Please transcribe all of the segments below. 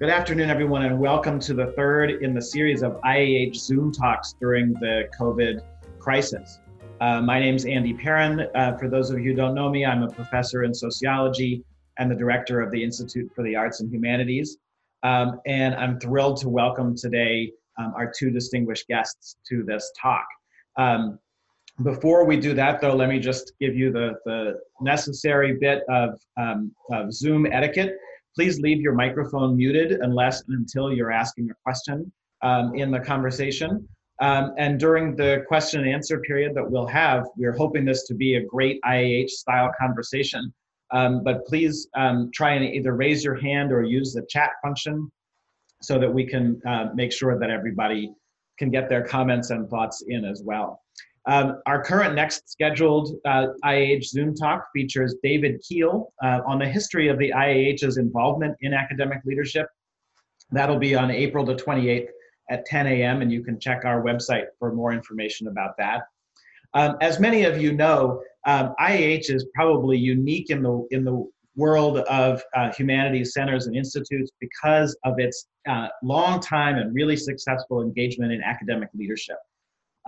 Good afternoon, everyone, and welcome to the third in the series of IAH Zoom talks during the COVID crisis. Uh, my name is Andy Perrin. Uh, for those of you who don't know me, I'm a professor in sociology and the director of the Institute for the Arts and Humanities. Um, and I'm thrilled to welcome today um, our two distinguished guests to this talk. Um, before we do that, though, let me just give you the, the necessary bit of, um, of Zoom etiquette please leave your microphone muted unless and until you're asking a question um, in the conversation. Um, and during the question and answer period that we'll have, we're hoping this to be a great IAH style conversation. Um, but please um, try and either raise your hand or use the chat function so that we can uh, make sure that everybody can get their comments and thoughts in as well. Um, our current next scheduled uh, IAH Zoom talk features David Keel uh, on the history of the IAH's involvement in academic leadership. That'll be on April the 28th at 10 a.m., and you can check our website for more information about that. Um, as many of you know, um, IAH is probably unique in the, in the world of uh, humanities centers and institutes because of its uh, long time and really successful engagement in academic leadership.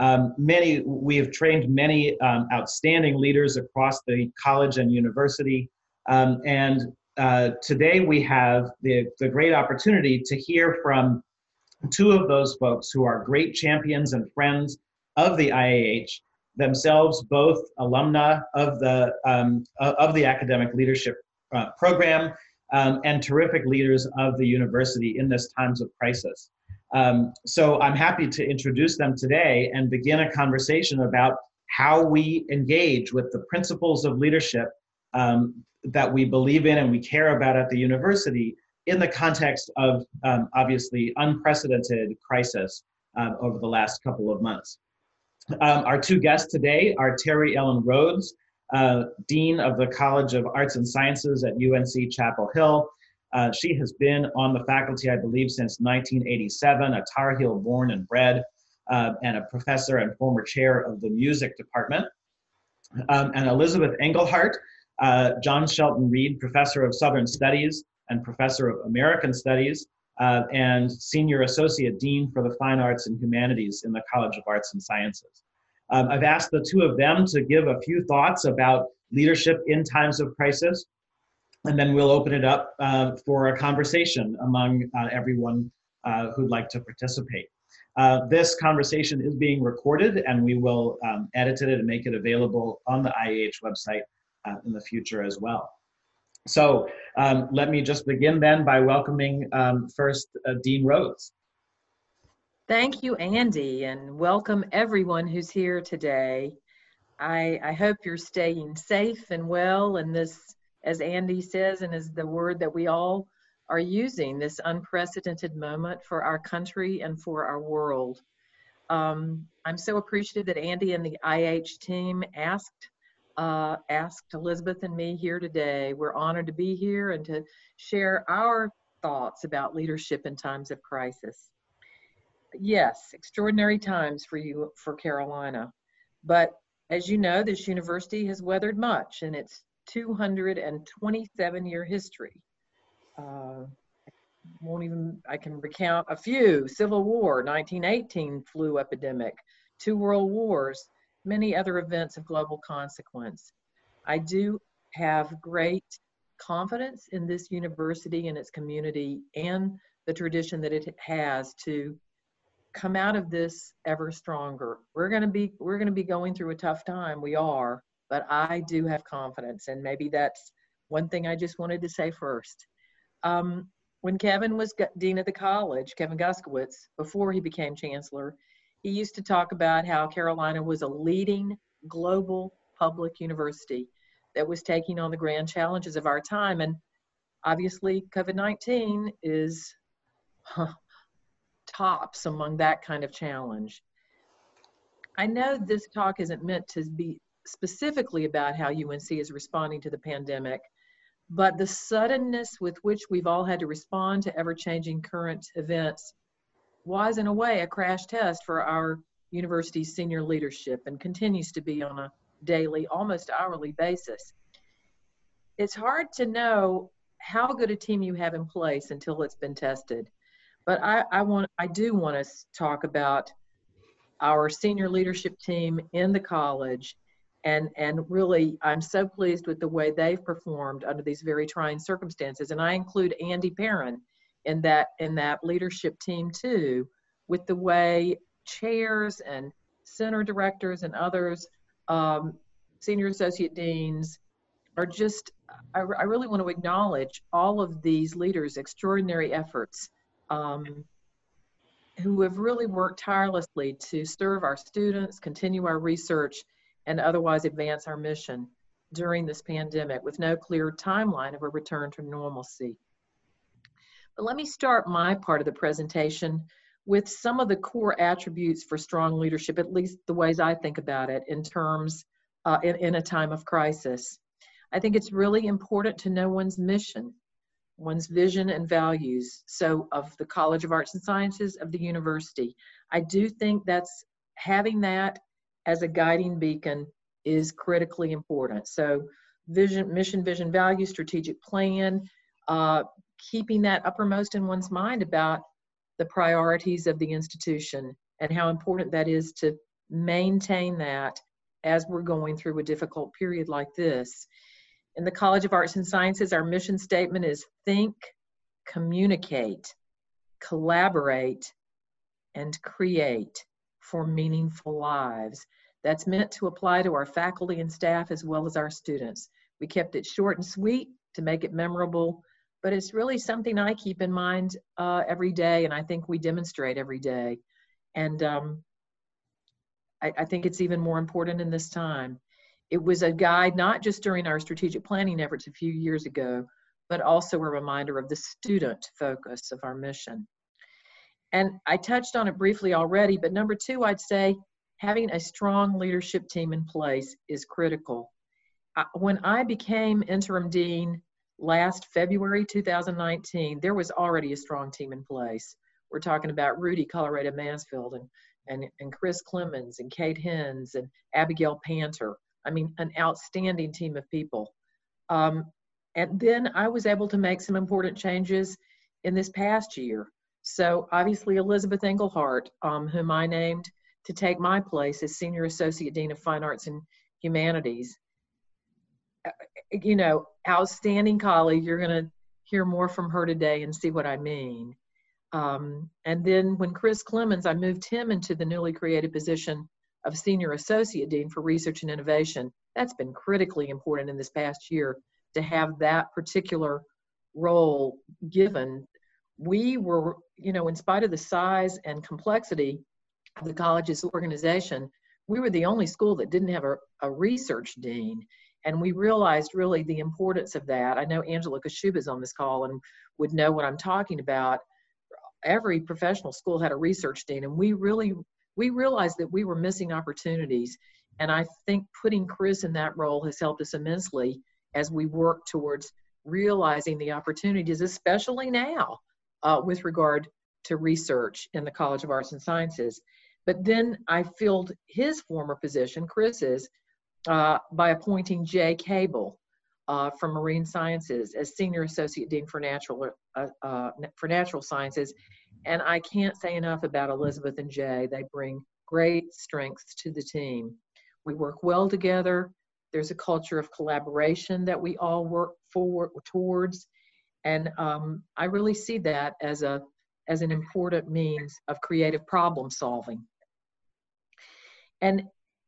Um, many, we have trained many um, outstanding leaders across the college and university. Um, and uh, today we have the, the great opportunity to hear from two of those folks who are great champions and friends of the IAH, themselves both alumni of the, um, of the academic leadership uh, program um, and terrific leaders of the university in this times of crisis. Um, so I'm happy to introduce them today and begin a conversation about how we engage with the principles of leadership um, that we believe in and we care about at the university in the context of um, obviously unprecedented crisis um, over the last couple of months. Um, our two guests today are Terry Ellen Rhodes, uh, Dean of the College of Arts and Sciences at UNC Chapel Hill, uh, she has been on the faculty, I believe, since 1987, a Tar Heel born and bred, uh, and a professor and former chair of the music department. Um, and Elizabeth Engelhardt, uh, John Shelton Reed, professor of Southern Studies and professor of American Studies, uh, and senior associate dean for the fine arts and humanities in the College of Arts and Sciences. Um, I've asked the two of them to give a few thoughts about leadership in times of crisis, and then we'll open it up uh, for a conversation among uh, everyone uh, who'd like to participate. Uh, this conversation is being recorded and we will um, edit it and make it available on the IAH website uh, in the future as well. So um, let me just begin then by welcoming um, first uh, Dean Rhodes. Thank you, Andy, and welcome everyone who's here today. I, I hope you're staying safe and well in this as Andy says, and is the word that we all are using this unprecedented moment for our country and for our world. Um, I'm so appreciative that Andy and the IH team asked uh, asked Elizabeth and me here today. We're honored to be here and to share our thoughts about leadership in times of crisis. Yes, extraordinary times for you for Carolina, but as you know, this university has weathered much, and it's 227 year history. Uh, won't even, I can recount a few Civil War, 1918 flu epidemic, two world wars, many other events of global consequence. I do have great confidence in this university and its community and the tradition that it has to come out of this ever stronger. We're going to be we're going to be going through a tough time. We are, but I do have confidence. And maybe that's one thing I just wanted to say first. Um, when Kevin was dean of the college, Kevin Guskiewicz, before he became chancellor, he used to talk about how Carolina was a leading global public university that was taking on the grand challenges of our time. And obviously, COVID 19 is huh, tops among that kind of challenge. I know this talk isn't meant to be specifically about how UNC is responding to the pandemic, but the suddenness with which we've all had to respond to ever changing current events was, in a way, a crash test for our university's senior leadership and continues to be on a daily, almost hourly basis. It's hard to know how good a team you have in place until it's been tested. But I, I want I do want to talk about our senior leadership team in the college and and really i'm so pleased with the way they've performed under these very trying circumstances. And i include andy perrin in that in that leadership team too with the way chairs and center directors and others um, senior associate deans are just I, I, really want to acknowledge all of these leaders extraordinary efforts um, who have really worked tirelessly to serve our students, continue our research, and otherwise advance our mission during this pandemic with no clear timeline of a return to normalcy. But let me start my part of the presentation with some of the core attributes for strong leadership, at least the ways I think about it in terms uh, in, in a time of crisis. I think it's really important to know one's mission one's vision and values. So, of the College of Arts and Sciences, of the university. I do think that's having that as a guiding beacon is critically important. So, vision, mission, vision, value, strategic plan, uh, keeping that uppermost in one's mind about the priorities of the institution and how important that is to maintain that as we're going through a difficult period like this. In the College of Arts and Sciences, our mission statement is think, communicate, collaborate, and create for meaningful lives. That's meant to apply to our faculty and staff as well as our students. We kept it short and sweet to make it memorable, but it's really something I keep in mind uh, every day, and I think we demonstrate every day. And um, I, I think it's even more important in this time. It was a guide not just during our strategic planning efforts a few years ago, but also a reminder of the student focus of our mission. And I touched on it briefly already, but number two, I'd say having a strong leadership team in place is critical. When I became interim dean last February 2019, there was already a strong team in place. We're talking about Rudi Colloredo-Mansfeld and, and, and Chris Clemens and Kate Henz and Abigail Panter. I mean, an outstanding team of people. Um, and then I was able to make some important changes in this past year. So obviously Elizabeth Engelhardt, um, whom I named to take my place as Senior Associate Dean of Fine Arts and Humanities. Uh, you know, outstanding colleague. You're going to hear more from her today and see what I mean. Um, and then when Chris Clemens, I moved him into the newly created position of Senior Associate Dean for Research and Innovation. That's been critically important in this past year to have that particular role given. We were, you know, in spite of the size and complexity of the college's organization, we were the only school that didn't have a, a research dean. And we realized really the importance of that. I know Angela Kashuba is on this call and would know what I'm talking about. Every professional school had a research dean, and we really we realized that we were missing opportunities. And I think putting Chris in that role has helped us immensely as we work towards realizing the opportunities, especially now uh, with regard to research in the College of Arts and Sciences. But then I filled his former position, Chris's, uh, by appointing Jaye Cable uh, from Marine Sciences as Senior Associate Dean for Natural, uh, uh, for Natural Sciences. And I can't say enough about Elizabeth and Jay. They bring great strengths to the team. We work well together. There's a culture of collaboration that we all work forward towards. And um, I really see that as a as an important means of creative problem solving. And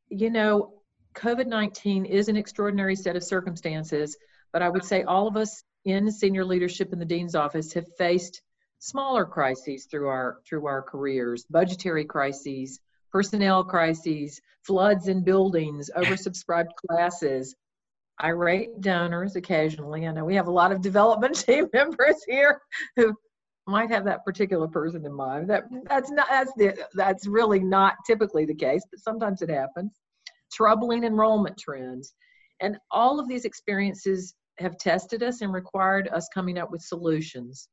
you know, COVID-19 is an extraordinary set of circumstances, but I would say all of us in senior leadership in the dean's office have faced smaller crises through our through our careers budgetary crises personnel crises floods in buildings oversubscribed classes irate donors occasionally. I know we have a lot of development team members here who might have that particular person in mind. That that's not that's the that's really not typically the case but sometimes it happens. Troubling enrollment trends. And all of these experiences have tested us and required us coming up with solutions.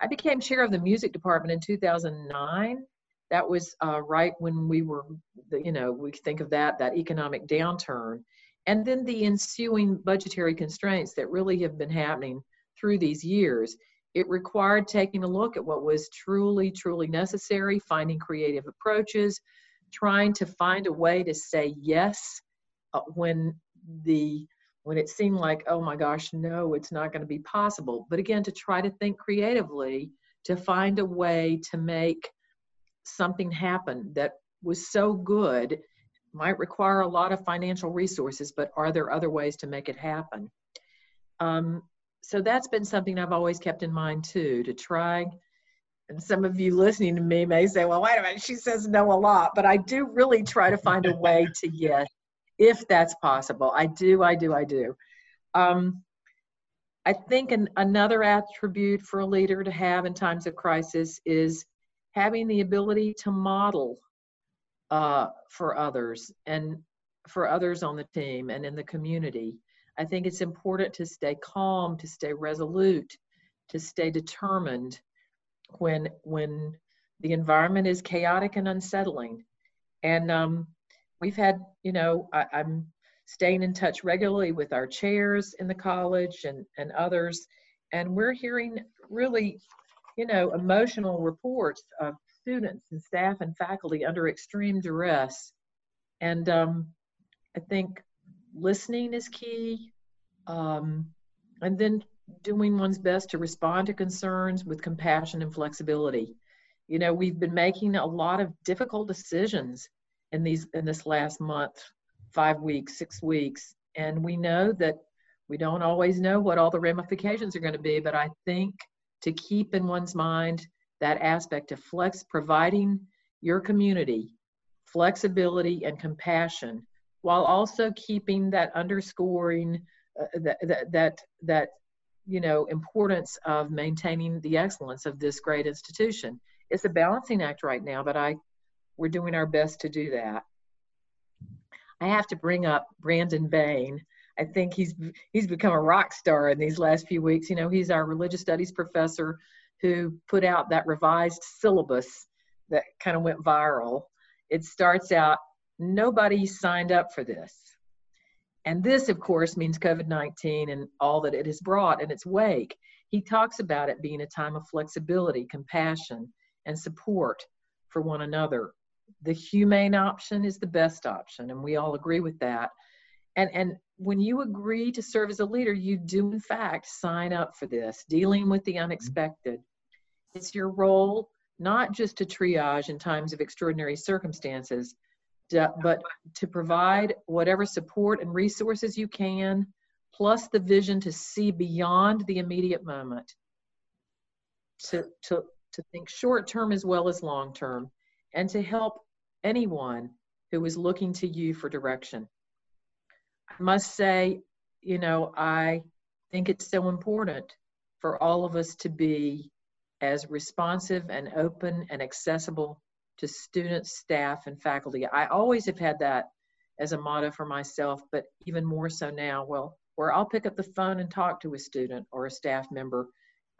I became chair of the music department in 2009. That was uh, right when we were, you know, we think of that, that economic downturn. And then the ensuing budgetary constraints that really have been happening through these years. It required taking a look at what was truly, truly necessary, finding creative approaches, trying to find a way to say yes uh, when the when it seemed like oh my gosh no it's not going to be possible but again to try to think creatively to find a way to make something happen that was so good might require a lot of financial resources but are there other ways to make it happen? Um, so that's been something i've always kept in mind too to try and some of you listening to me may say well wait a minute she says no a lot but i do really try to find a way to yes if that's possible. I do i do i do. Um, i think an, another attribute for a leader to have in times of crisis is having the ability to model uh, for others and for others on the team and in the community. I think it's important to stay calm, to stay resolute, to stay determined when when the environment is chaotic and unsettling. And um, we've had, you know, I, I'm staying in touch regularly with our chairs in the college and, and others, and we're hearing really you know, emotional reports of students and staff and faculty under extreme duress. And um, I think listening is key. Um, and then doing one's best to respond to concerns with compassion and flexibility. You know, we've been making a lot of difficult decisions in these in this last month, five weeks, six weeks, and we know that we don't always know what all the ramifications are going to be. But I think to keep in one's mind that aspect of flex, providing your community flexibility and compassion while also keeping that underscoring uh, that, that, that, that, you know, importance of maintaining the excellence of this great institution. It's a balancing act right now, but I, we're doing our best to do that. I have to bring up Brandon Bayne I think he's he's become a rock star in these last few weeks. You know, he's our religious studies professor who put out that revised syllabus that kind of went viral. It starts out nobody signed up for this. And this, of course, means COVID 19 and all that it has brought in its wake. He talks about it being a time of flexibility, compassion, and support for one another. The humane option is the best option, and we all agree with that. And, and when you agree to serve as a leader, you do in fact sign up for this, dealing with the mm-hmm. unexpected. It's your role not just to triage in times of extraordinary circumstances, but to provide whatever support and resources you can, plus the vision to see beyond the immediate moment, to, to, to think short term as well as long term, and to help anyone who is looking to you for direction. I must say, you know, I think it's so important for all of us to be as responsive and open and accessible to students, staff, and faculty. I always have had that as a motto for myself, but even more so now. Well, where I'll pick up the phone and talk to a student or a staff member,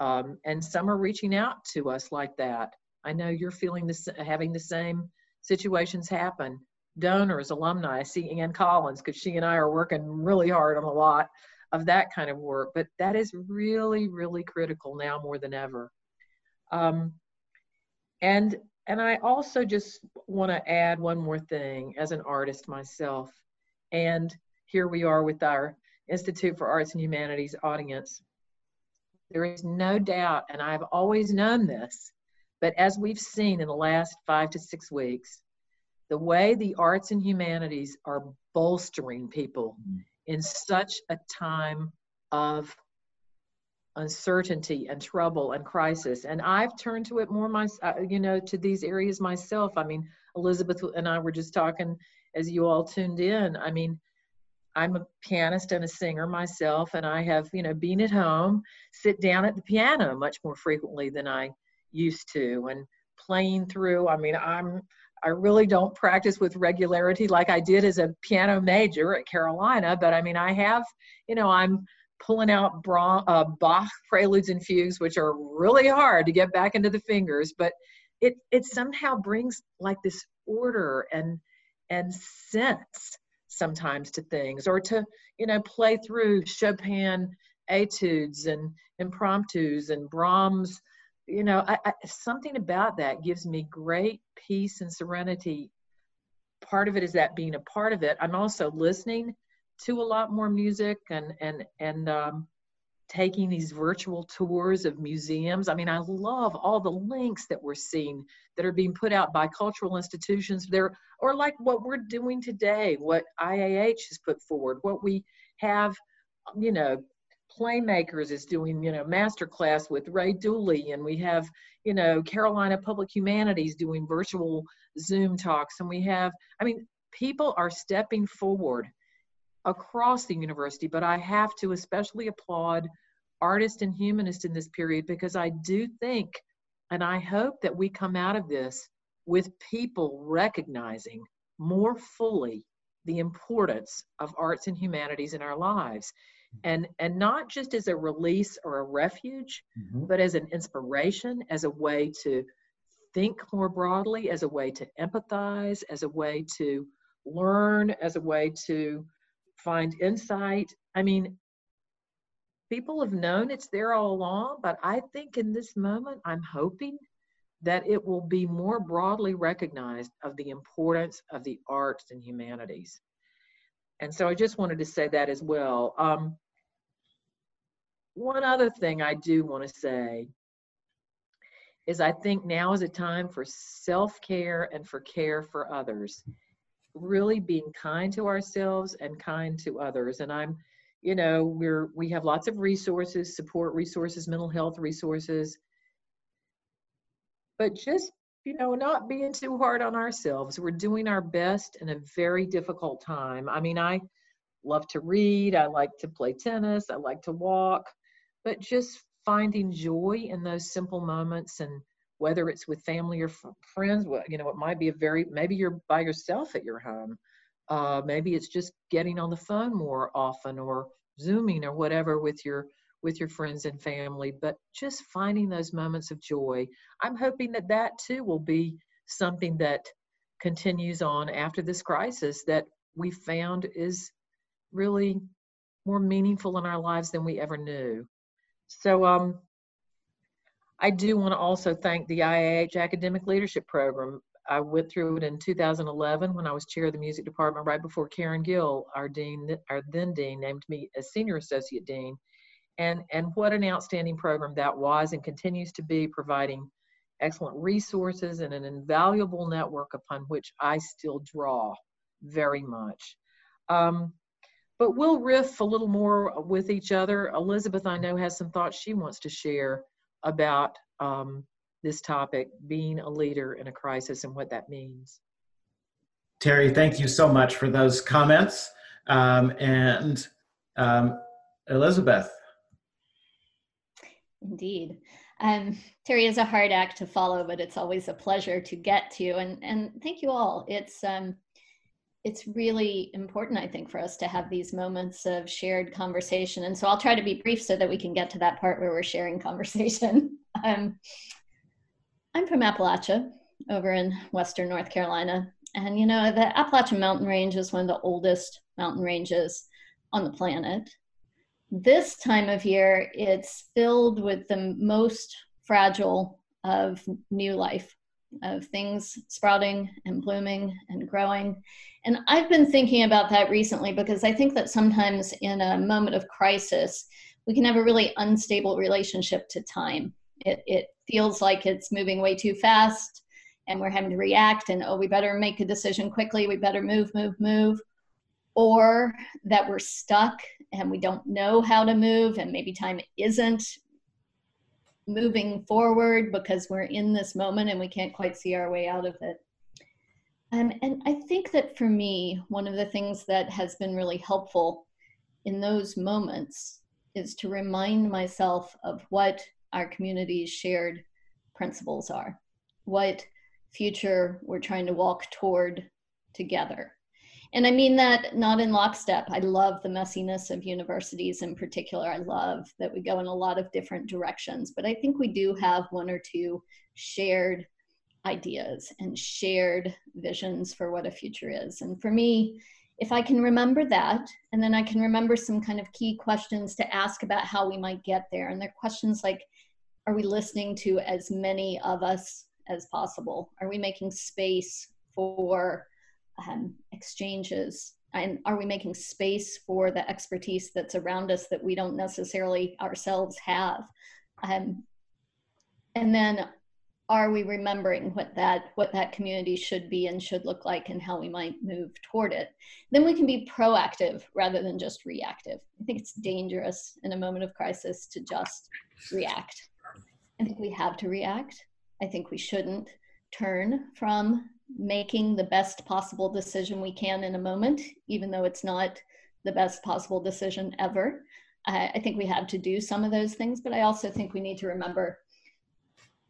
um, and some are reaching out to us like that. I know you're feeling this, having the same situations happen donors, alumni. I see Ann Collins because she and I are working really hard on a lot of that kind of work. But that is really, really critical now more than ever. Um, and and I also just want to add one more thing as an artist myself. And here we are with our Institute for Arts and Humanities audience. There is no doubt, and I've always known this, but as we've seen in the last five to six weeks, the way the arts and humanities are bolstering people in such a time of uncertainty and trouble and crisis. And i've turned to it more my uh, you know to these areas myself. I mean elizabeth and i were just talking as you all tuned in. I mean i'm a pianist and a singer myself and i have you know been at home sit down at the piano much more frequently than i used to and playing through. I mean i'm I really don't practice with regularity like I did as a piano major at Carolina, but I mean, I have, you know, I'm pulling out Bra- uh, Bach preludes and fugues, which are really hard to get back into the fingers, but it it somehow brings like this order and and sense sometimes to things, or to you know play through Chopin etudes and impromptus and Brahms. You know, I, I, something about that gives me great peace and serenity. Part of it is that being a part of it. I'm also listening to a lot more music and and and um, taking these virtual tours of museums. I mean, I love all the links that we're seeing that are being put out by cultural institutions there, or like what we're doing today, what IAH has put forward, what we have, you know, Playmakers is doing, you know, masterclass with Ray Dooley, and we have, you know, Carolina Public Humanities doing virtual Zoom talks, and we have, I mean, people are stepping forward across the university, but I have to especially applaud artists and humanists in this period because I do think and I hope that we come out of this with people recognizing more fully the importance of arts and humanities in our lives and and not just as a release or a refuge mm-hmm. but as an inspiration as a way to think more broadly as a way to empathize as a way to learn as a way to find insight. I mean, people have known it's there all along, but I think in this moment, I'm hoping that it will be more broadly recognized of the importance of the arts and humanities. And so I just wanted to say that as well. Um, one other thing I do want to say is I think now is a time for self care and for care for others really being kind to ourselves and kind to others. And I'm, you know, we're we have lots of resources, support resources, mental health resources. But just, you know, not being too hard on ourselves. We're doing our best in a very difficult time. I mean, I love to read, I like to play tennis, I like to walk, but just finding joy in those simple moments and whether it's with family or friends you know it might be a very maybe you're by yourself at your home. Uh, maybe it's just getting on the phone more often or zooming or whatever with your with your friends and family but just finding those moments of joy. I'm hoping that that too will be something that continues on after this crisis that we found is really more meaningful in our lives than we ever knew. So um I do want to also thank the IAH Academic Leadership Program. I went through it in 2011 when I was chair of the music department right before Karen Gil, our dean, our then dean, named me as senior associate dean. And, and what an outstanding program that was and continues to be, providing excellent resources and an invaluable network upon which I still draw very much. Um, but we'll riff a little more with each other. Elizabeth, I know, has some thoughts she wants to share about um, this topic, being a leader in a crisis and what that means. Terry, thank you so much for those comments. Um, and um, Elizabeth. Indeed. Um, Terry is a hard act to follow, but it's always a pleasure to get to. And, and thank you all. It's, um, it's really important, I think, for us to have these moments of shared conversation. And so I'll try to be brief so that we can get to that part where we're sharing conversation. um, I'm from Appalachia over in Western North Carolina. And, you know, the Appalachian Mountain Range is one of the oldest mountain ranges on the planet. This time of year, it's filled with the most fragile of new life of things sprouting and blooming and growing. And I've been thinking about that recently because I think that sometimes in a moment of crisis, we can have a really unstable relationship to time. It, it feels like it's moving way too fast and we're having to react and, oh, we better make a decision quickly, we better move, move, move. Or that we're stuck and we don't know how to move and maybe time isn't moving forward because we're in this moment and we can't quite see our way out of it. Um, and I think that for me, one of the things that has been really helpful in those moments is to remind myself of what our community's shared principles are, what future we're trying to walk toward together. And I mean that not in lockstep. I love the messiness of universities in particular. I love that we go in a lot of different directions, but I think we do have one or two shared ideas and shared visions for what a future is. And for me, if I can remember that, and then I can remember some kind of key questions to ask about how we might get there. And they're questions like Are we listening to as many of us as possible? Are we making space for um, exchanges? And are we making space for the expertise that's around us that we don't necessarily ourselves have? Um, and then are we remembering what that what that community should be and should look like and how we might move toward it then we can be proactive rather than just reactive i think it's dangerous in a moment of crisis to just react i think we have to react i think we shouldn't turn from making the best possible decision we can in a moment even though it's not the best possible decision ever I think we have to do some of those things but i also think we need to remember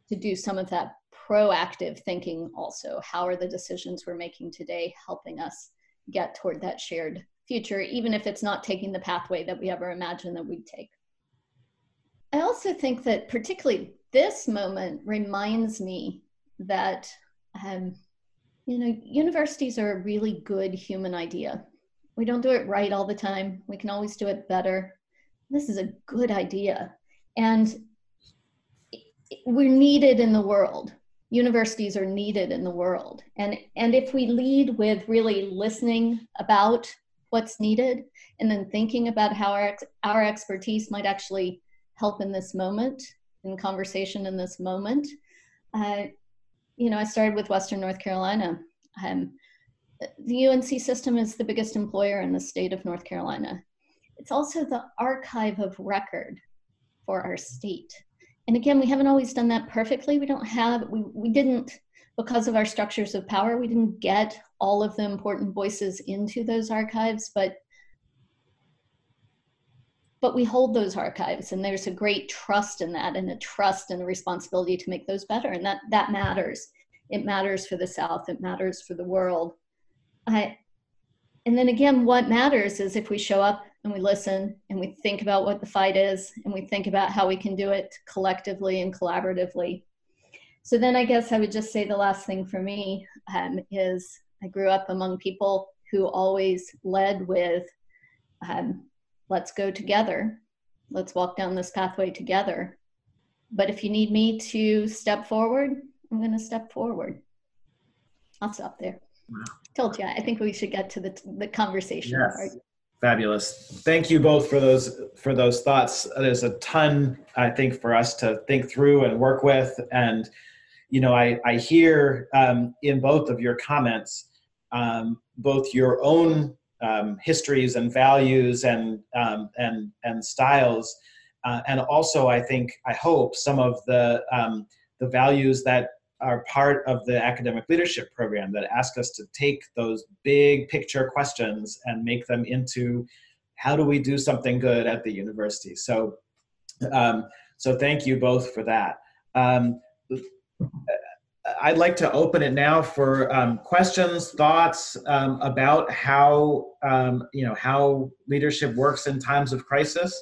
to do some of that proactive thinking also. How are the decisions we're making today helping us get toward that shared future, even if it's not taking the pathway that we ever imagined that we'd take? I also think that particularly this moment reminds me that, um, you know, universities are a really good human idea. We don't do it right all the time. We can always do it better. This is a good idea. And we're needed in the world universities are needed in the world and and if we lead with really listening about what's needed and then thinking about how our our expertise might actually help in this moment in conversation in this moment uh, you know i started with western north carolina. Um, the unc system is the biggest employer in the state of north carolina. It's also the archive of record for our state. And again, we haven't always done that perfectly. We don't have, we, we didn't, because of our structures of power, we didn't get all of the important voices into those archives, but but we hold those archives and there's a great trust in that and a trust and a responsibility to make those better and that that matters it matters for the south it matters for the world I, and then again what matters is if we show up and we listen and we think about what the fight is and we think about how we can do it collectively and collaboratively. So then I guess I would just say the last thing for me um, is I grew up among people who always led with, um, let's go together. Let's walk down this pathway together. But if you need me to step forward, I'm going to step forward. I'll stop there. Wow. Told you, I think we should get to the, the conversation yes. part. Fabulous. Thank you both for those for those thoughts. There's a ton I think for us to think through and work with. And you know, I I hear um, in both of your comments um, both your own um, histories and values and um, and and styles, uh, and also I think I hope some of the um, the values that are part of the academic leadership program that ask us to take those big picture questions and make them into how do we do something good at the university. So, um, so thank you both for that. I'd like to open it now for um, questions, thoughts um, about how um, you know how leadership works in times of crisis.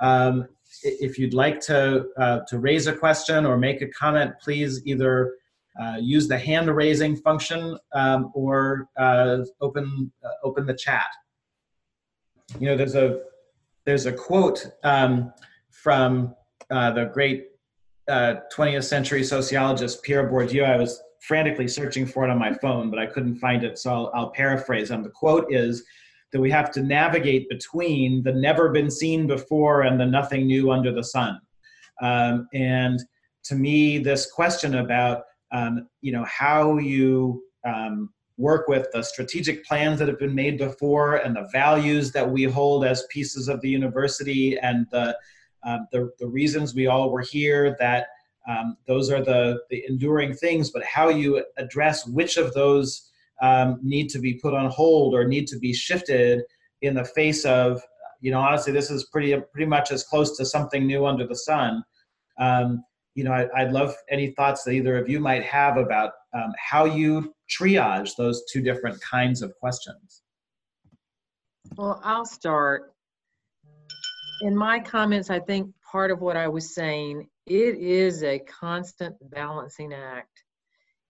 Um, if you'd like to uh, to raise a question or make a comment, please either uh, use the hand raising function um, or uh, open uh, open the chat. You know, there's a there's a quote um, from uh, the great 20th uh, century sociologist Pierre Bourdieu. I was frantically searching for it on my phone, but I couldn't find it, so I'll, I'll paraphrase him. The quote is that we have to navigate between the never been seen before and the nothing new under the sun. Um, and to me, this question about um, you know how you um, work with the strategic plans that have been made before and the values that we hold as pieces of the university and the um, the, the, reasons we all were here that um, those are the, the enduring things but how you address which of those um, need to be put on hold or need to be shifted in the face of you know honestly this is pretty pretty much as close to something new under the sun um, you know, I, would love any thoughts that either of you might have about um, how you triage those two different kinds of questions. Well, I'll start. In my comments, I think part of what I was saying, it is a constant balancing act.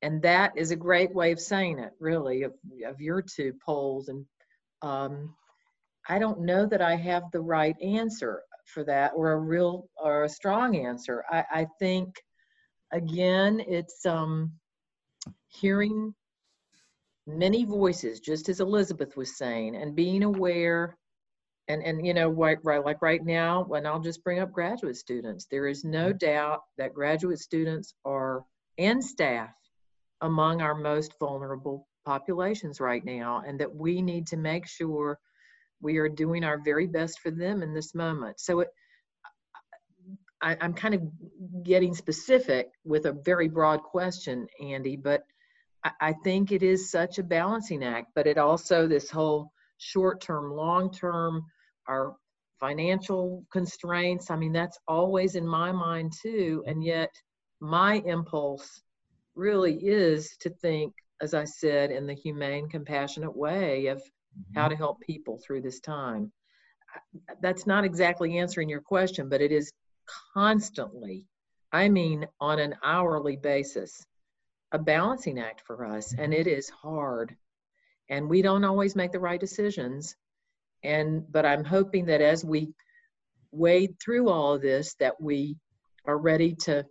And that is a great way of saying it, really, of, of your two poles and um, I don't know that I have the right answer for that or a real or a strong answer. I, I think again, it's um, hearing many voices, just as Elizabeth was saying, and being aware. And, and you know right, right like right now when i'll just bring up graduate students there is no mm-hmm. doubt that graduate students are and staff among our most vulnerable populations right now and that we need to make sure we are doing our very best for them in this moment so it, I, am kind of getting specific with a very broad question andy but I, I think it is such a balancing act but it also this whole short term long term our financial constraints i mean that's always in my mind too and yet my impulse really is to think, as I said, in the humane, compassionate way of how mm-hmm. to help people through this time. That's not exactly answering your question, but it is constantly, I mean, on an hourly basis, a balancing act for us. And it is hard. And we don't always make the right decisions. And, but I'm hoping that as we wade through all of this, that we are ready to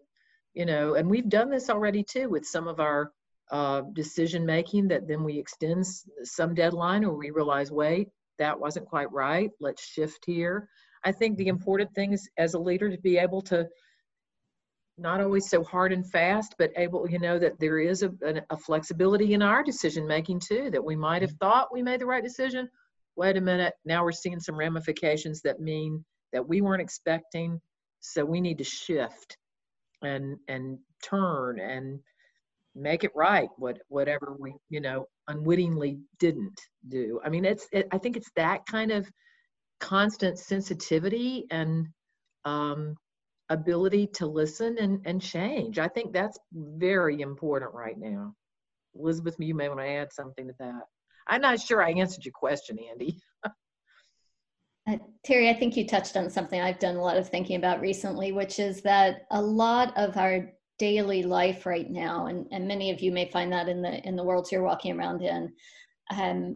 you know, and we've done this already too with some of our uh, decision making that then we extend some deadline or we realize, wait, that wasn't quite right. Let's shift here. I think the important thing is as a leader to be able to not always so hard and fast, but able, you know, that there is a, a flexibility in our decision making too, that we might have thought we made the right decision. Wait a minute, now we're seeing some ramifications that mean that we weren't expecting. So we need to shift and and turn and make it right what whatever we you know unwittingly didn't do. I mean it's it, i think it's that kind of constant sensitivity and um, ability to listen and, and change. I think that's very important right now. Elizabeth you may want to add something to that i'm not sure i answered your question andy. Uh, Terry, I think you touched on something I've done a lot of thinking about recently, which is that a lot of our daily life right now, and, and many of you may find that in the in the worlds you're walking around in, um,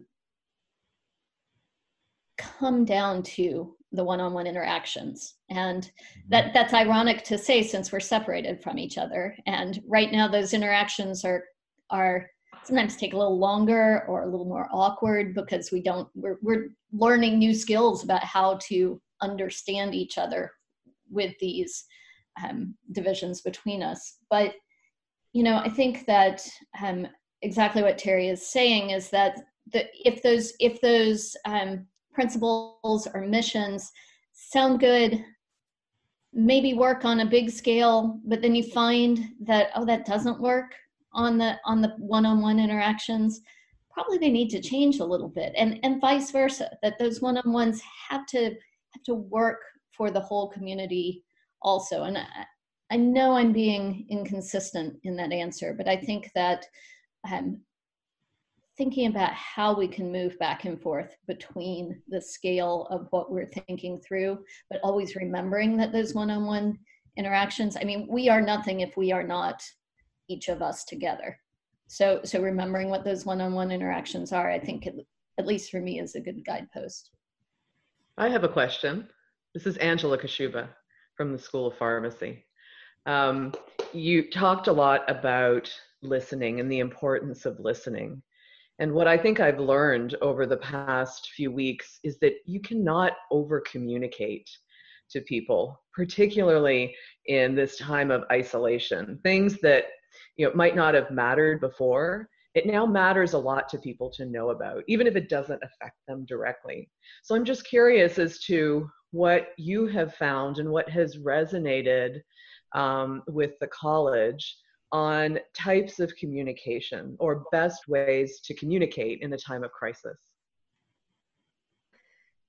come down to the one-on-one interactions. And mm-hmm. that that's ironic to say since we're separated from each other. And right now those interactions are are sometimes take a little longer or a little more awkward because we don't we're, we're learning new skills about how to understand each other with these um, divisions between us. But you know i think that um, exactly what terry is saying is that the, if those if those um, principles or missions sound good maybe work on a big scale but then you find that oh that doesn't work on the on the one-on-one interactions probably they need to change a little bit and and vice versa that those one-on-ones have to have to work for the whole community also. And I, I know i'm being inconsistent in that answer but i think that um, thinking about how we can move back and forth between the scale of what we're thinking through but always remembering that those one-on-one interactions i mean we are nothing if we are not each of us together. So, so remembering what those one-on-one interactions are, I think, it, at least for me, is a good guidepost. I have a question. This is Angela Kashuba from the School of Pharmacy. Um, you talked a lot about listening and the importance of listening. And what I think I've learned over the past few weeks is that you cannot over communicate to people, particularly in this time of isolation. Things that you know might not have mattered before it now matters a lot to people to know about even if it doesn't affect them directly so i'm just curious as to what you have found and what has resonated um, with the college on types of communication or best ways to communicate in a time of crisis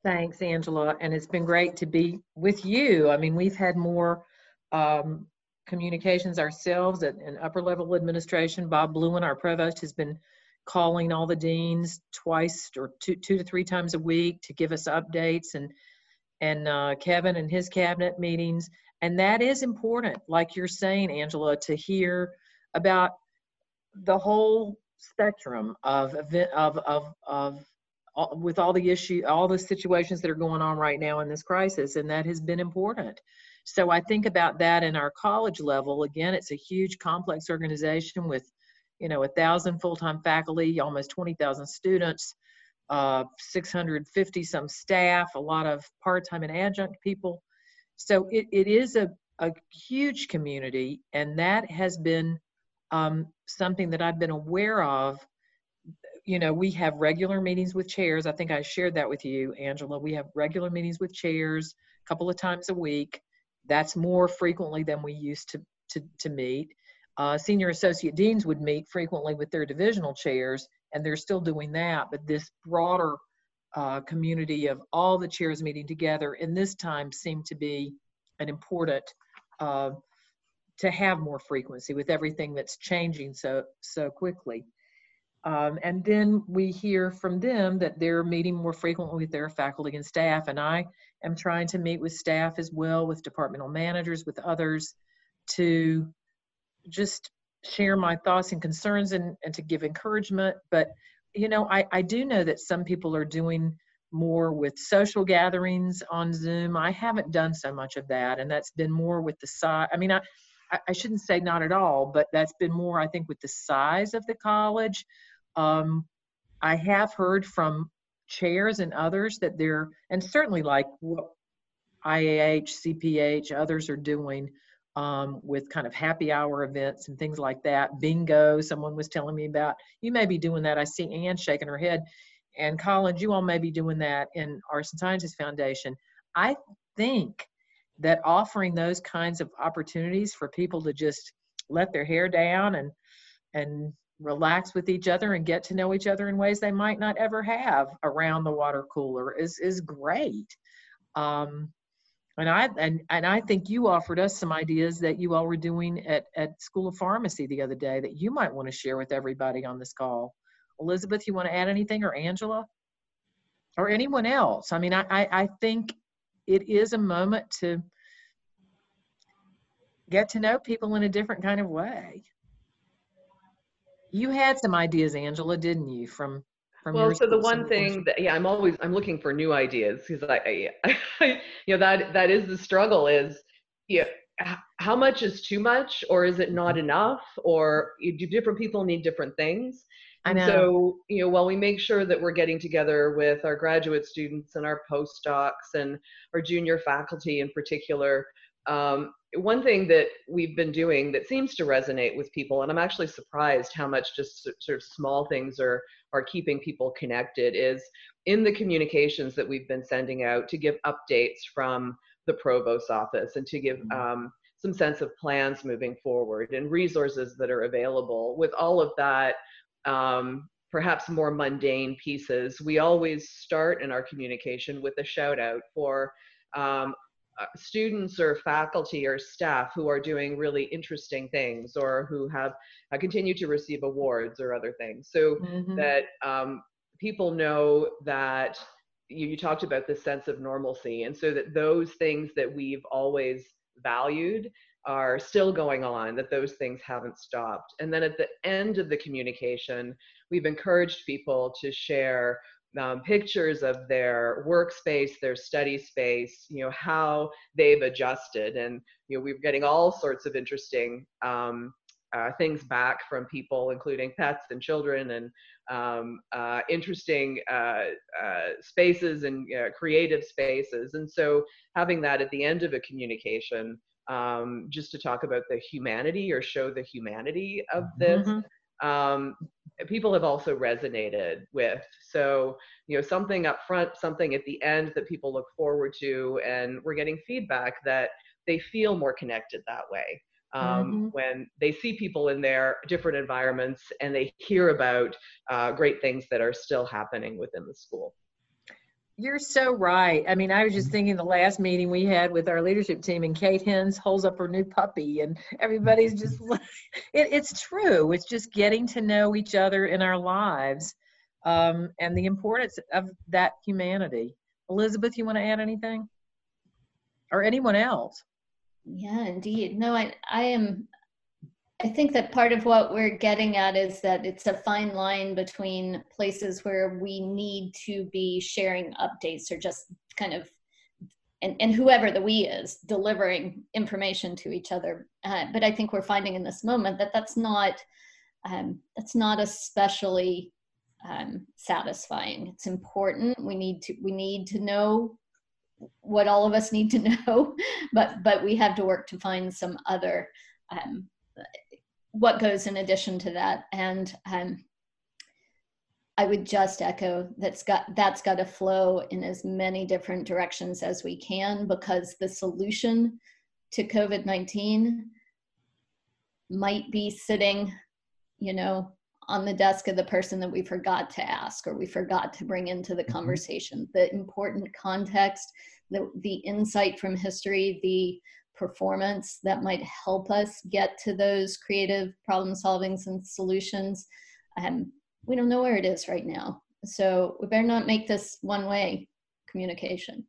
Thanks, Angela. And it's been great to be with you. I mean, we've had more um, communications ourselves at an upper level administration. Bob Blouin, our provost, has been calling all the deans twice or two, two to three times a week to give us updates and and uh, Kevin and his cabinet meetings. And that is important, like you're saying, Angela, to hear about the whole spectrum of event of of of all, with all the issue, all the situations that are going on right now in this crisis, and that has been important. So I think about that in our college level. Again, it's a huge, complex organization with, you know, a thousand full-time faculty, almost 20,000 students, uh, 650 some staff, a lot of part-time and adjunct people. So it, it is a, a huge community, and that has been um, something that I've been aware of. You know, we have regular meetings with chairs. I think I shared that with you, Angela. We have regular meetings with chairs a couple of times a week. That's more frequently than we used to, to, to meet. Uh, senior associate deans would meet frequently with their divisional chairs, and they're still doing that. But this broader uh, community of all the chairs meeting together in this time seemed to be an important uh, to have more frequency with everything that's changing so so quickly. Um, and then we hear from them that they're meeting more frequently with their faculty and staff. And I am trying to meet with staff as well, with departmental managers, with others, to just share my thoughts and concerns and, and to give encouragement. But, you know, I, I do know that some people are doing more with social gatherings on Zoom. I haven't done so much of that. And that's been more with the size. I mean, I, I shouldn't say not at all, but that's been more, I think, with the size of the college. Um, I have heard from chairs and others that they're, and certainly like what IAH, CPH, others are doing um, with kind of happy hour events and things like that. Bingo, someone was telling me about. You may be doing that. I see Ann shaking her head. And Collins, you all may be doing that in Arts and Sciences Foundation. I think that offering those kinds of opportunities for people to just let their hair down and and relax with each other and get to know each other in ways they might not ever have around the water cooler is is great. Um, and I and, and I think you offered us some ideas that you all were doing at, at School of Pharmacy the other day that you might want to share with everybody on this call. Elizabeth, you want to add anything or Angela? Or anyone else? I mean, I, I, I think it is a moment to get to know people in a different kind of way. You had some ideas, Angela, didn't you? From from well, so the one thing that yeah, I'm always I'm looking for new ideas because I, I, you know that that is the struggle is yeah how much is too much or is it not enough or do different people need different things I know. So, you know, while we make sure that we're getting together with our graduate students and our postdocs and our junior faculty in particular, um, one thing that we've been doing that seems to resonate with people, and I'm actually surprised how much just sort of small things are are keeping people connected, is in the communications that we've been sending out to give updates from the provost's office and to give mm-hmm. um, some sense of plans moving forward and resources that are available. With all of that, um, perhaps more mundane pieces, we always start in our communication with a shout out for um, uh, students or faculty or staff who are doing really interesting things or who have uh, continued to receive awards or other things. So mm-hmm. that um, people know that you, you talked about the sense of normalcy, and so that those things that we've always valued are still going on, that those things haven't stopped. And then at the end of the communication, we've encouraged people to share um, pictures of their workspace, their study space, you know, how they've adjusted. And, you know, we're getting all sorts of interesting um, uh, things back from people, including pets and children and um, uh, interesting uh, uh spaces and uh, creative spaces. And so having that at the end of a communication um, just to talk about the humanity or show the humanity of this. Mm-hmm. Um, people have also resonated with. So, you know, something up front, something at the end that people look forward to, and we're getting feedback that they feel more connected that way. Um, mm-hmm. When they see people in their different environments and they hear about uh, great things that are still happening within the school. You're so right. I mean, I was just thinking the last meeting we had with our leadership team, and Kate Henz holds up her new puppy, and everybody's just, it, it's true. It's just getting to know each other in our lives um, and the importance of that humanity. Elizabeth, you want to add anything? Or anyone else? Yeah, indeed. No, I, I am I think that part of what we're getting at is that it's a fine line between places where we need to be sharing updates or just kind of and, and whoever the we is delivering information to each other. Uh, but I think we're finding in this moment that that's not um, that's not especially um, satisfying. It's important. We need to we need to know what all of us need to know, but but we have to work to find some other um, what goes in addition to that. And um, I would just echo that's got that's got to flow in as many different directions as we can because the solution to COVID nineteen might be sitting, you know, on the desk of the person that we forgot to ask or we forgot to bring into the mm-hmm. conversation. The important context, the the insight from history, the performance that might help us get to those creative problem solvings and solutions. Um, we don't know where it is right now. So we better not make this one way communication.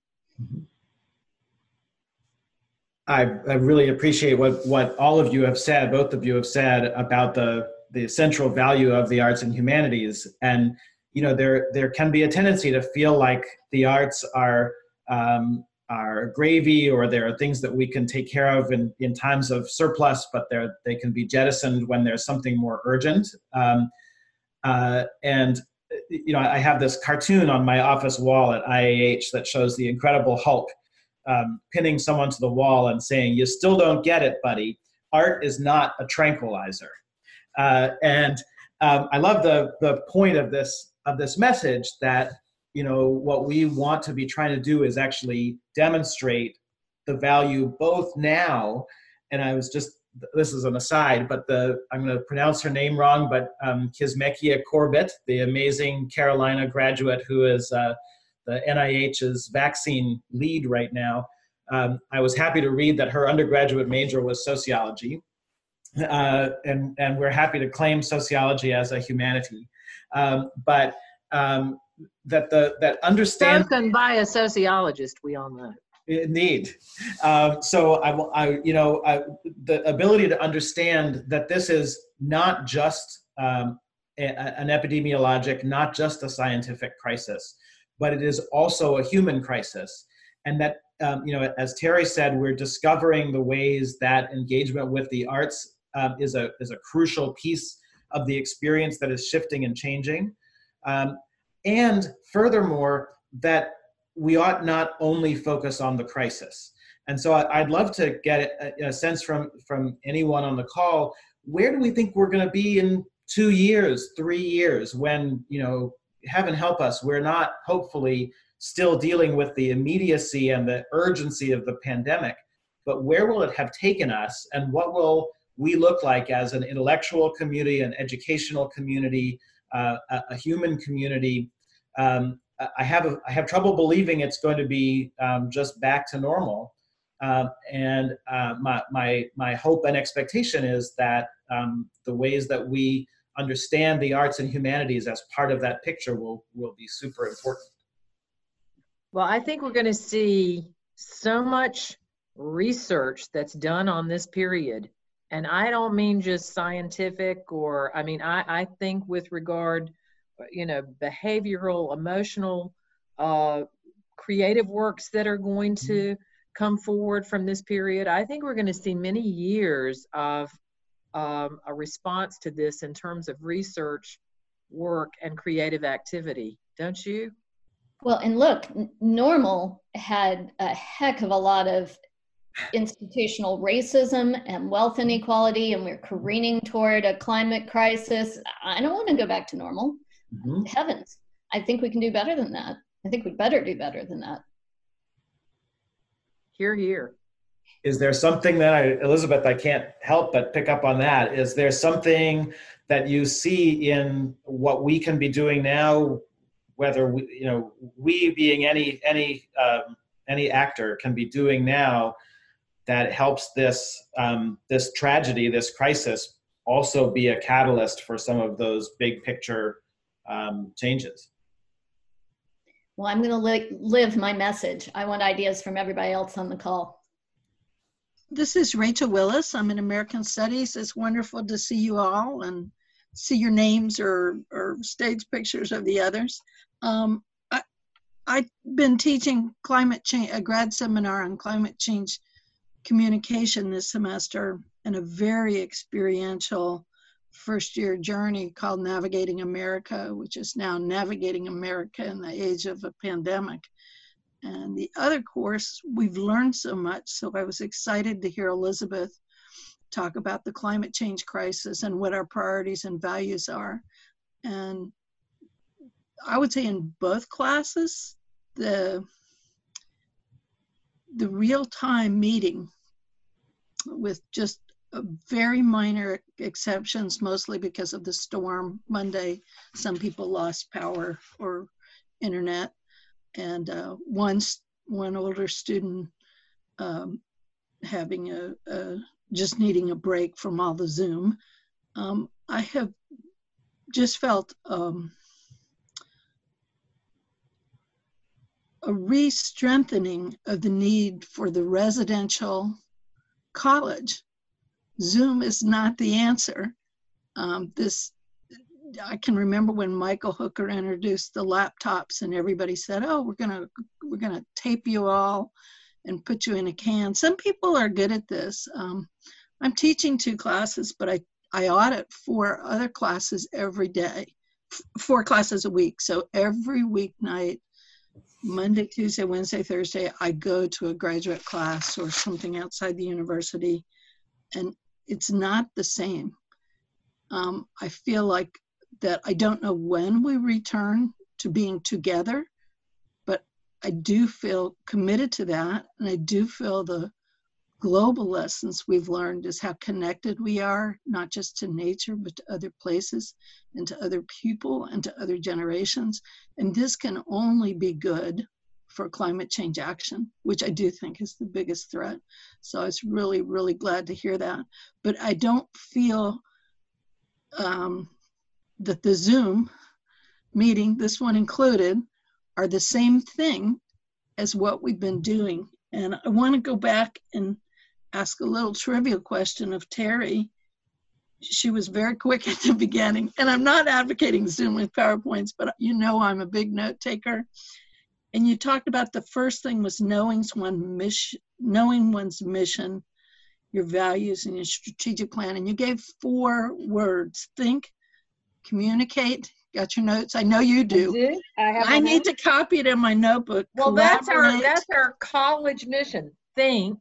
I, I really appreciate what, what all of you have said, both of you have said about the, the central value of the arts and humanities. And, you know, there, there can be a tendency to feel like the arts are, um, are gravy or there are things that we can take care of in, in times of surplus, but they can be jettisoned when there's something more urgent. Um, uh, and you know, I have this cartoon on my office wall at IAH that shows the Incredible Hulk um, pinning someone to the wall and saying, "You still don't get it, buddy. Art is not a tranquilizer." Uh, and um, I love the the point of this of this message that you know what we want to be trying to do is actually demonstrate the value both now and i was just this is an aside but the i'm going to pronounce her name wrong but um, Kizzmekia Corbett the amazing carolina graduate who is uh, the nih's vaccine lead right now. Um, i was happy to read that her undergraduate major was sociology uh, and, and we're happy to claim sociology as a humanity. Um, but um, that the that understand spoken by a sociologist we all know. Indeed. Um, so I, I you know I, the ability to understand that this is not just um, a, an epidemiologic not just a scientific crisis but it is also a human crisis. And that um, you know as terry said we're discovering the ways that engagement with the arts um, is a is a crucial piece of the experience that is shifting and changing. Um, and furthermore, that we ought not only focus on the crisis. And so I'd love to get a sense from, from anyone on the call, where do we think we're going to be in two years, three years, when, you know, heaven help us, we're not hopefully still dealing with the immediacy and the urgency of the pandemic, but where will it have taken us and what will we look like as an intellectual community, an educational community, uh, a, a, human community um, I have a, I have trouble believing it's going to be um, just back to normal. Um, and uh, my, my, my hope and expectation is that um, the ways that we understand the arts and humanities as part of that picture will, will be super important. Well, I think we're going to see so much research that's done on this period. And I don't mean just scientific or, I mean, I, I think with regard you know, behavioral, emotional, uh, creative works that are going mm-hmm. to come forward from this period. I think we're going to see many years of um, a response to this in terms of research, work, and creative activity. Don't you? Well, and look, Normal had a heck of a lot of institutional racism and wealth inequality, and we're careening toward a climate crisis. I don't want to go back to normal. Mm-hmm. Heavens, I think we can do better than that. I think we better do better than that. Here, here. Is there something that I, Elizabeth, I can't help but pick up on that? Is there something that you see in what we can be doing now, whether we, you know, we being any any um, any actor can be doing now that helps this um, this tragedy, this crisis, also be a catalyst for some of those big picture um, changes. Well, I'm going to li- live my message. I want ideas from everybody else on the call. this is Rachel Willis. I'm in American Studies. It's wonderful to see you all and see your names or, or stage pictures of the others. Um, I, I've been teaching climate change, a grad seminar on climate change communication this semester in a very experiential first year journey called Navigating America, which is now Navigating America in the Age of a Pandemic. And the other course, we've learned so much, so I was excited to hear Elizabeth talk about the climate change crisis and what our priorities and values are. And I would say in both classes, the the real-time meeting with just very minor exceptions, mostly because of the storm Monday. Some people lost power or internet, and uh, one one older student um, having a, a, just needing a break from all the Zoom. Um, I have just felt um, a re-strengthening of the need for the residential college. Zoom is not the answer. Um, this I can remember when Michael Hooker introduced the laptops and everybody said, "Oh, we're gonna we're gonna tape you all and put you in a can." Some people are good at this. Um, I'm teaching two classes, but I I audit four other classes every day, four classes a week. So every weeknight, Monday, Tuesday, Wednesday, Thursday, I go to a graduate class or something outside the university, and it's not the same. Um, I feel like that I don't know when we return to being together, but I do feel committed to that. And I do feel the global lessons we've learned is how connected we are, not just to nature, but to other places and to other people and to other generations. And this can only be good for climate change action, which I do think is the biggest threat. So I was really, really glad to hear that. But I don't feel um, that the Zoom meeting, this one included, are the same thing as what we've been doing. And I want to go back and ask a little trivial question of Terry. She was very quick at the beginning, and I'm not advocating Zoom with PowerPoints, but you know I'm a big note taker. And you talked about the first thing was knowing one mission, knowing one's mission, your values, and your strategic plan. And you gave four words: think, communicate. Got your notes? I know you do. I, do. I, have I need to copy it in my notebook. Well, that's our that's our college mission. Think.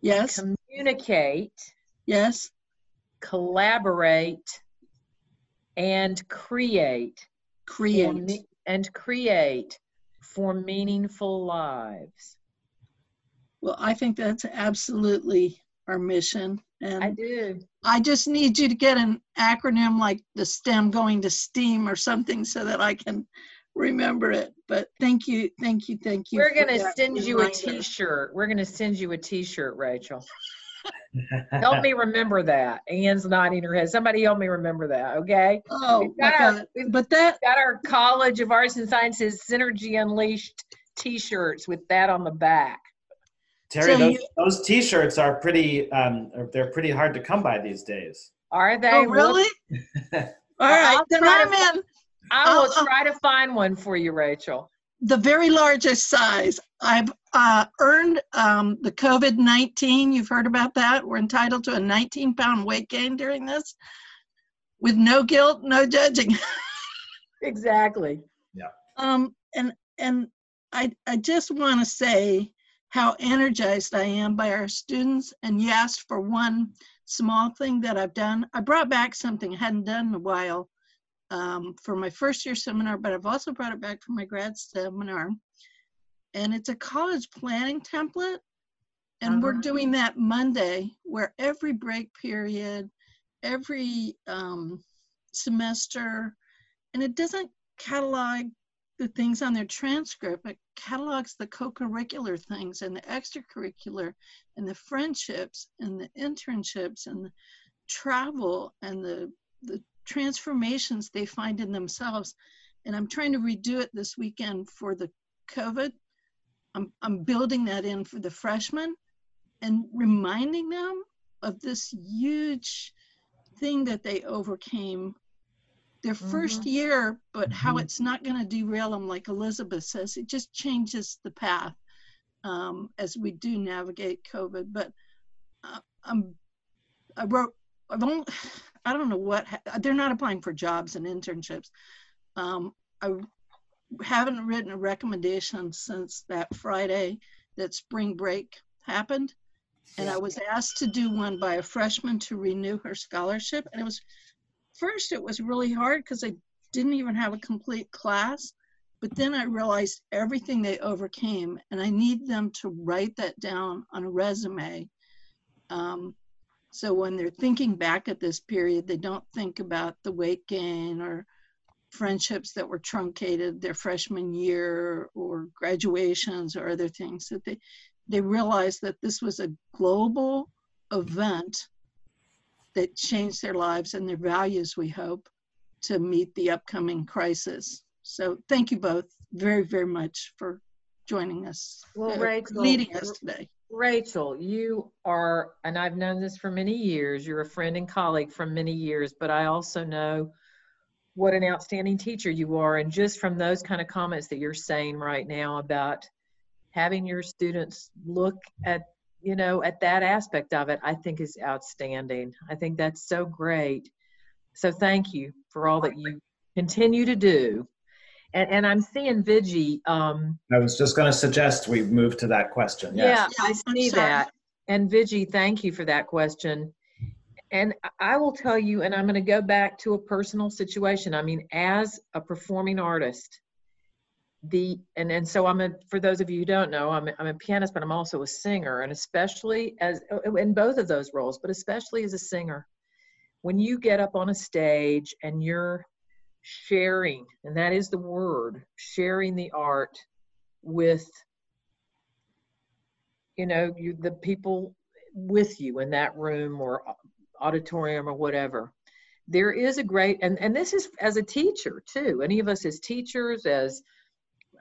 Yes. Communicate. Yes. Collaborate and create. Create. and create for meaningful lives. Well, I think that's absolutely our mission. And I do. I just need you to get an acronym like the STEM going to STEAM or something so that I can remember it. But thank you, thank you, thank you. We're going to send you a t-shirt. We're going to send you a t-shirt, Rachel. Help me remember that. Anne's nodding her head. Somebody help me remember that, okay? Oh, my our, but that got our College of Arts and Sciences Synergy Unleashed t-shirts with that on the back. Terry, so those, you, those t-shirts are pretty um, they're pretty hard to come by these days. Are they? Oh, really? All right, then I'm in. I will I'll, try to find one for you, Rachel. The very largest size. I've uh, earned um, the COVID 19. You've heard about that. We're entitled to a 19 pound weight gain during this with no guilt, no judging. exactly. Yeah. Um, and and I, I just want to say how energized I am by our students. And you asked for one small thing that I've done. I brought back something I hadn't done in a while um, for my first year seminar, but I've also brought it back for my grad seminar. And it's a college planning template. And uh-huh. we're doing that Monday, where every break period, every um, semester, and it doesn't catalog the things on their transcript, it catalogs the co-curricular things and the extracurricular and the friendships and the internships and the travel and the, the transformations they find in themselves. And I'm trying to redo it this weekend for the COVID. I'm, I'm building that in for the freshmen and reminding them of this huge thing that they overcame their 1st year, but how Mhm. it's not going to derail them, like Elizabeth says. It just changes the path um, as we do navigate COVID. But uh, I'm, I wrote, I don't, I don't know what, ha- they're not applying for jobs and internships. Um, I haven't written a recommendation since that Friday that spring break happened. And I was asked to do one by a freshman to renew her scholarship. And it was, first, it was really hard because I didn't even have a complete class. But then I realized everything they overcame, and I need them to write that down on a resume. Um, so when they're thinking back at this period, they don't think about the weight gain or friendships that were truncated their freshman year or graduations or other things that they they realize that this was a global event that changed their lives and their values we hope to meet the upcoming crisis. So thank you both very very much for joining us Well, uh, Rachel, leading us today Rachel, you are, and I've known this for many years, you're a friend and colleague from many years, but I also know what an outstanding teacher you are. And just from those kind of comments that you're saying right now about having your students look at, you know, at that aspect of it, I think is outstanding. I think that's so great. So thank you for all that you continue to do. And, and I'm seeing Vigi, um, I was just going to suggest we move to that question. yeah, Yes. I Yeah, I'm see that. And Vigi, thank you for that question. And I- I will tell you, and I'm going to go back to a personal situation. I mean, as a performing artist, the and and so I'm a for those of you who don't know, I'm a, I'm a pianist, but I'm also a singer, and especially as in both of those roles, but especially as a singer, when you get up on a stage and you're sharing, and that is the word, sharing the art with you know you the people with you in that room or auditorium or whatever. There is a great and and this is as a teacher too. Any of us as teachers as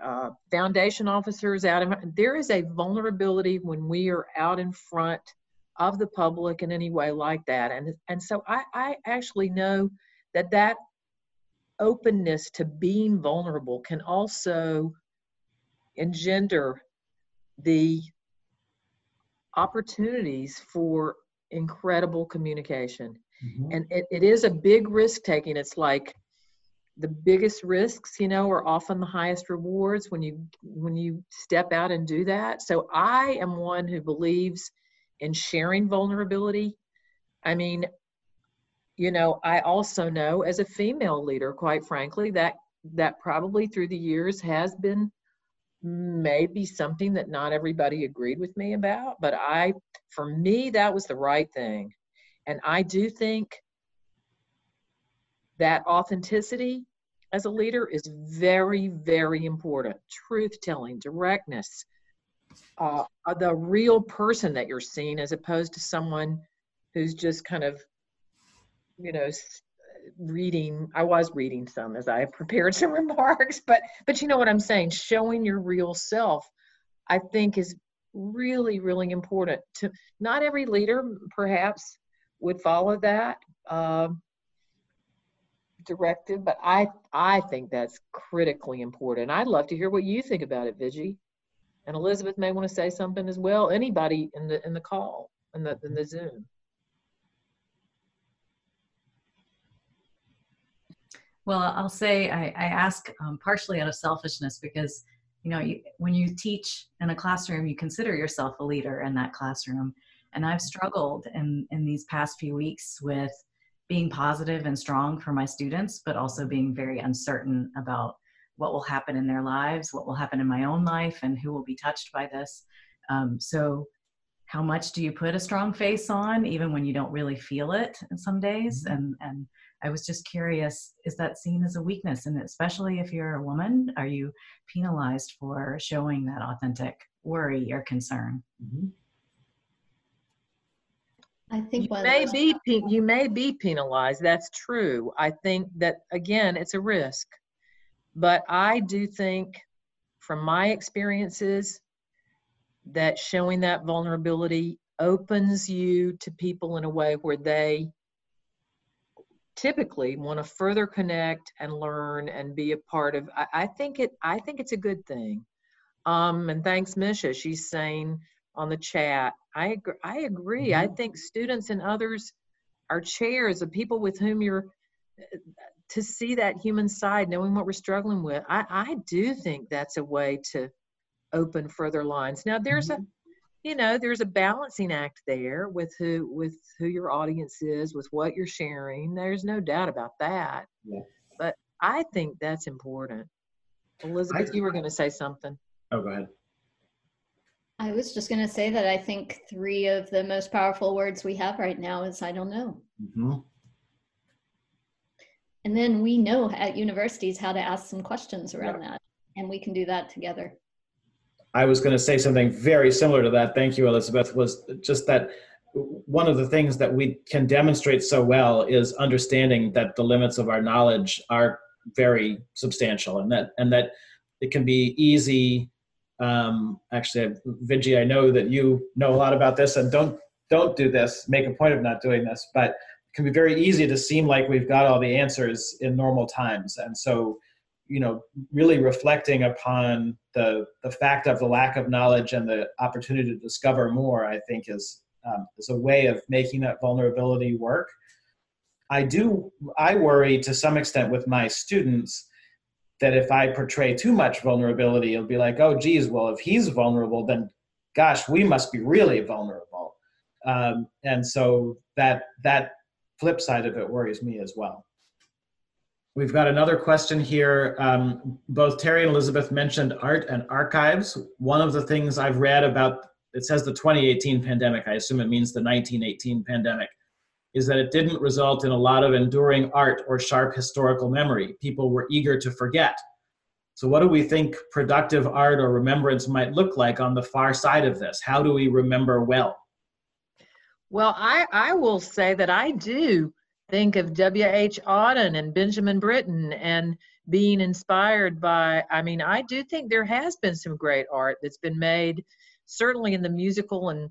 uh, foundation officers out there is a vulnerability when we are out in front of the public in any way like that. And and so i i actually know that that openness to being vulnerable can also engender the opportunities for incredible communication. Mhm. and it, it is a big risk taking. It's like the biggest risks you know are often the highest rewards when you when you step out and do that. So i am one who believes in sharing vulnerability. I mean you know i also know as a female leader quite frankly that that probably through the years has been maybe something that not everybody agreed with me about but i for me that was the right thing. And i do think that authenticity as a leader is very very important. Truth telling directness uh, the real person that you're seeing as opposed to someone who's just kind of you know reading i was reading some as i prepared some remarks but but you know what i'm saying? Showing your real self i think is really really important to not every leader perhaps would follow that um, directive but i i think that's critically important. I'd love to hear what you think about it vigi and elizabeth may want to say something as well. Anybody in the in the call in the in the zoom Well, I'll say I, I ask um, partially out of selfishness because, you know, you, when you teach in a classroom, you consider yourself a leader in that classroom. And I've struggled in, in these past few weeks with being positive and strong for my students, but also being very uncertain about what will happen in their lives, what will happen in my own life, and who will be touched by this. Um, so, how much do you put a strong face on, even when you don't really feel it in some days? And and I was just curious, is that seen as a weakness? And especially if you're a woman, are you penalized for showing that authentic worry or concern? Mhm. I think you one may be pe- you may be penalized that's true i think that again it's a risk but i do think from my experiences that showing that vulnerability opens you to people in a way where they typically want to further connect and learn and be a part of I, I think it I think it's a good thing. Um, and thanks, Misha. She's saying on the chat, I agree, I agree. Mm-hmm. I think students and others are chairs, the people with whom you're to see that human side, knowing what we're struggling with. I, I do think that's a way to open further lines. Now there's mm-hmm. a you know there's a balancing act there with who with who your audience is with what you're sharing there's no doubt about that yeah. but i think that's important elizabeth I, you were going to say something oh go ahead i was just going to say that i think three of the most powerful words we have right now is i don't know mm-hmm. and then we know at universities how to ask some questions around yeah. that and we can do that together I was going to say something very similar to that. Thank you, Elizabeth. Was just that one of the things that we can demonstrate so well is understanding that the limits of our knowledge are very substantial, and that and that it can be easy. Um, actually, Vigi, I know that you know a lot about this, and don't don't do this. Make a point of not doing this, but it can be very easy to seem like we've got all the answers in normal times, and so you know really reflecting upon the the fact of the lack of knowledge and the opportunity to discover more i think is um, is a way of making that vulnerability work. I do i worry to some extent with my students that if i portray too much vulnerability it'll be like oh geez well if he's vulnerable then gosh we must be really vulnerable. Um, and so that that flip side of it worries me as well We've got another question here. Um, both Terry and Elizabeth mentioned art and archives. One of the things I've read about, it says the 2018 pandemic, I assume it means the 1918 pandemic, is that it didn't result in a lot of enduring art or sharp historical memory. People were eager to forget. So, what do we think productive art or remembrance might look like on the far side of this? How do we remember well? Well, I, I will say that I do think of W.H. Auden and Benjamin Britten and being inspired by, I mean, I do think there has been some great art that's been made, certainly in the musical and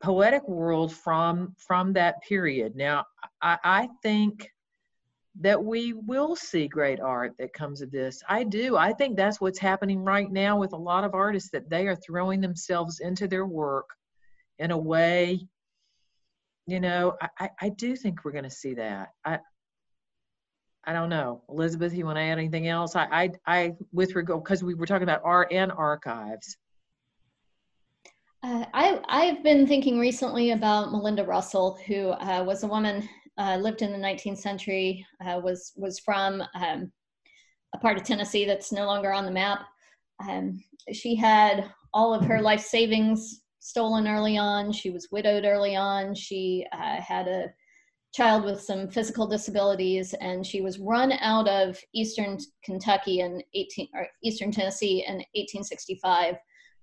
poetic world from from that period. Now, I, I think that we will see great art that comes of this. I do. I think that's what's happening right now with a lot of artists that they are throwing themselves into their work in a way you know, I, I do think we're going to see that. I, I don't know, Elizabeth. You want to add anything else? I, I, I with regard because we were talking about and archives. Uh, I, I've been thinking recently about Melinda Russell, who uh, was a woman uh, lived in the 19th century, uh, was was from um, a part of Tennessee that's no longer on the map. Um, she had all of her life savings stolen early on. She was widowed early on. She uh, had a child with some physical disabilities, and she was run out of Eastern Kentucky in 18 or Eastern Tennessee in 1865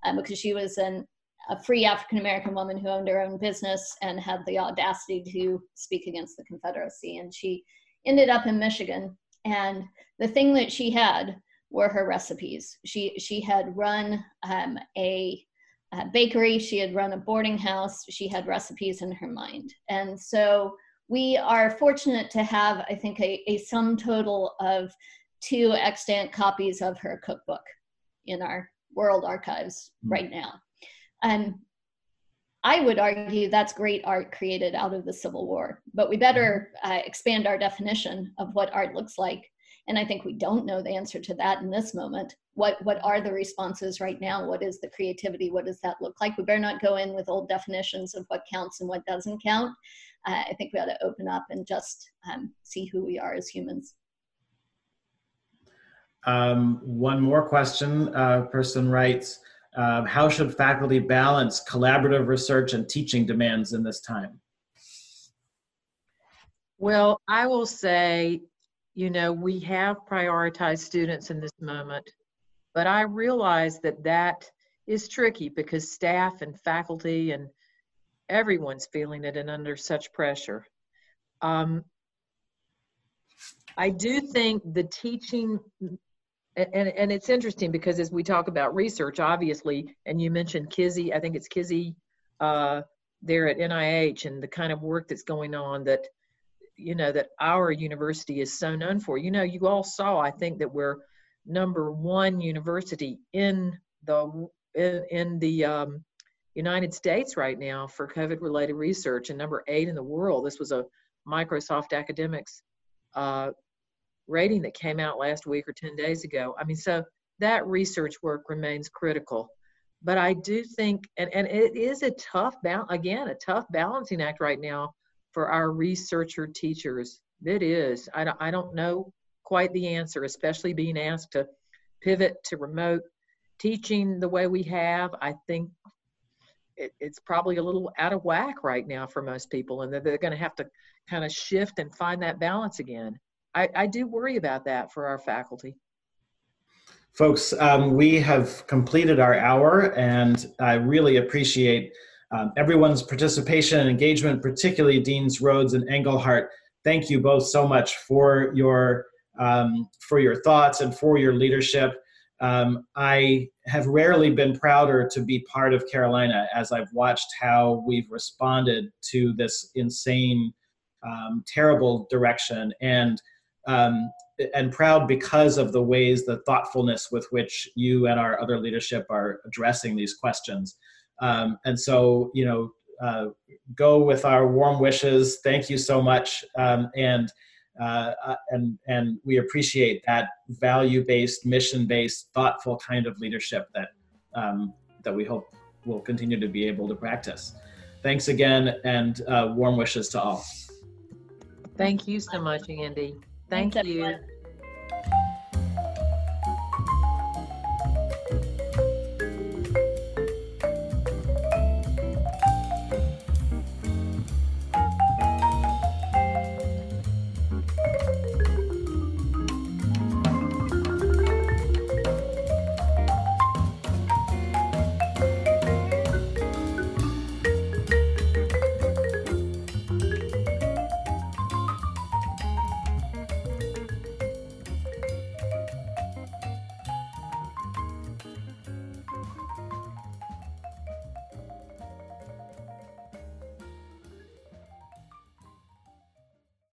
um, because she was an, a free African American woman who owned her own business and had the audacity to speak against the Confederacy. And she ended up in Michigan. And the thing that she had were her recipes. She she had run um, a uh, bakery, she had run a boarding house, she had recipes in her mind. And so we are fortunate to have, I think, a, a sum total of two extant copies of her cookbook in our world archives mm-hmm. right now. And I would argue that's great art created out of the Civil War, but we better hmm. uh, expand our definition of what art looks like and i think we don't know the answer to that in this moment what what are the responses right now? What is the creativity? What does that look like? We better not go in with old definitions of what counts and what doesn't count. Uh, i think we ought to open up and just um, see who we are as humans. Um, one more question uh, person writes uh, how should faculty balance collaborative research and teaching demands in this time? Well i will say you know, we have prioritized students in this moment, but I realize that that is tricky because staff and faculty and everyone's feeling it and under such pressure. Um, I do think the teaching, and, and it's interesting because as we talk about research, obviously, and you mentioned Kizzy, I think it's Kizzy uh, there at NIH and the kind of work that's going on that you know that our university is so known for. You know, you all saw I think that we're number one university in the in, in the um, United States right now for COVID related research and number eight in the world. This was a Microsoft Academics uh, rating that came out last week or 10 days ago. I mean, so that research work remains critical. But I do think, and, and it is a tough, balance again, a tough balancing act right now for our researcher teachers. It is. I don't, I don't know quite the answer, especially being asked to pivot to remote teaching the way we have. I think it, it's probably a little out of whack right now for most people, and they're, they're going to have to kind of shift and find that balance again. I, I do worry about that for our faculty. Folks, um, we have completed our hour, and I really appreciate um, everyone's participation and engagement, particularly Deans Rhodes and Engelhardt. Thank you both so much for your um, for your thoughts and for your leadership. Um, I have rarely been prouder to be part of Carolina as I've watched how we've responded to this insane, um, terrible direction, and um, and proud because of the ways, the thoughtfulness with which you and our other leadership are addressing these questions. Um, and so, you know, uh, go with our warm wishes. Thank you so much, um, and. Uh, uh, and and we appreciate that value-based, mission-based, thoughtful kind of leadership that um, that we hope will continue to be able to practice. Thanks again, and uh, warm wishes to all. Thank you so much, Andy. Thank Thanks, you. everyone.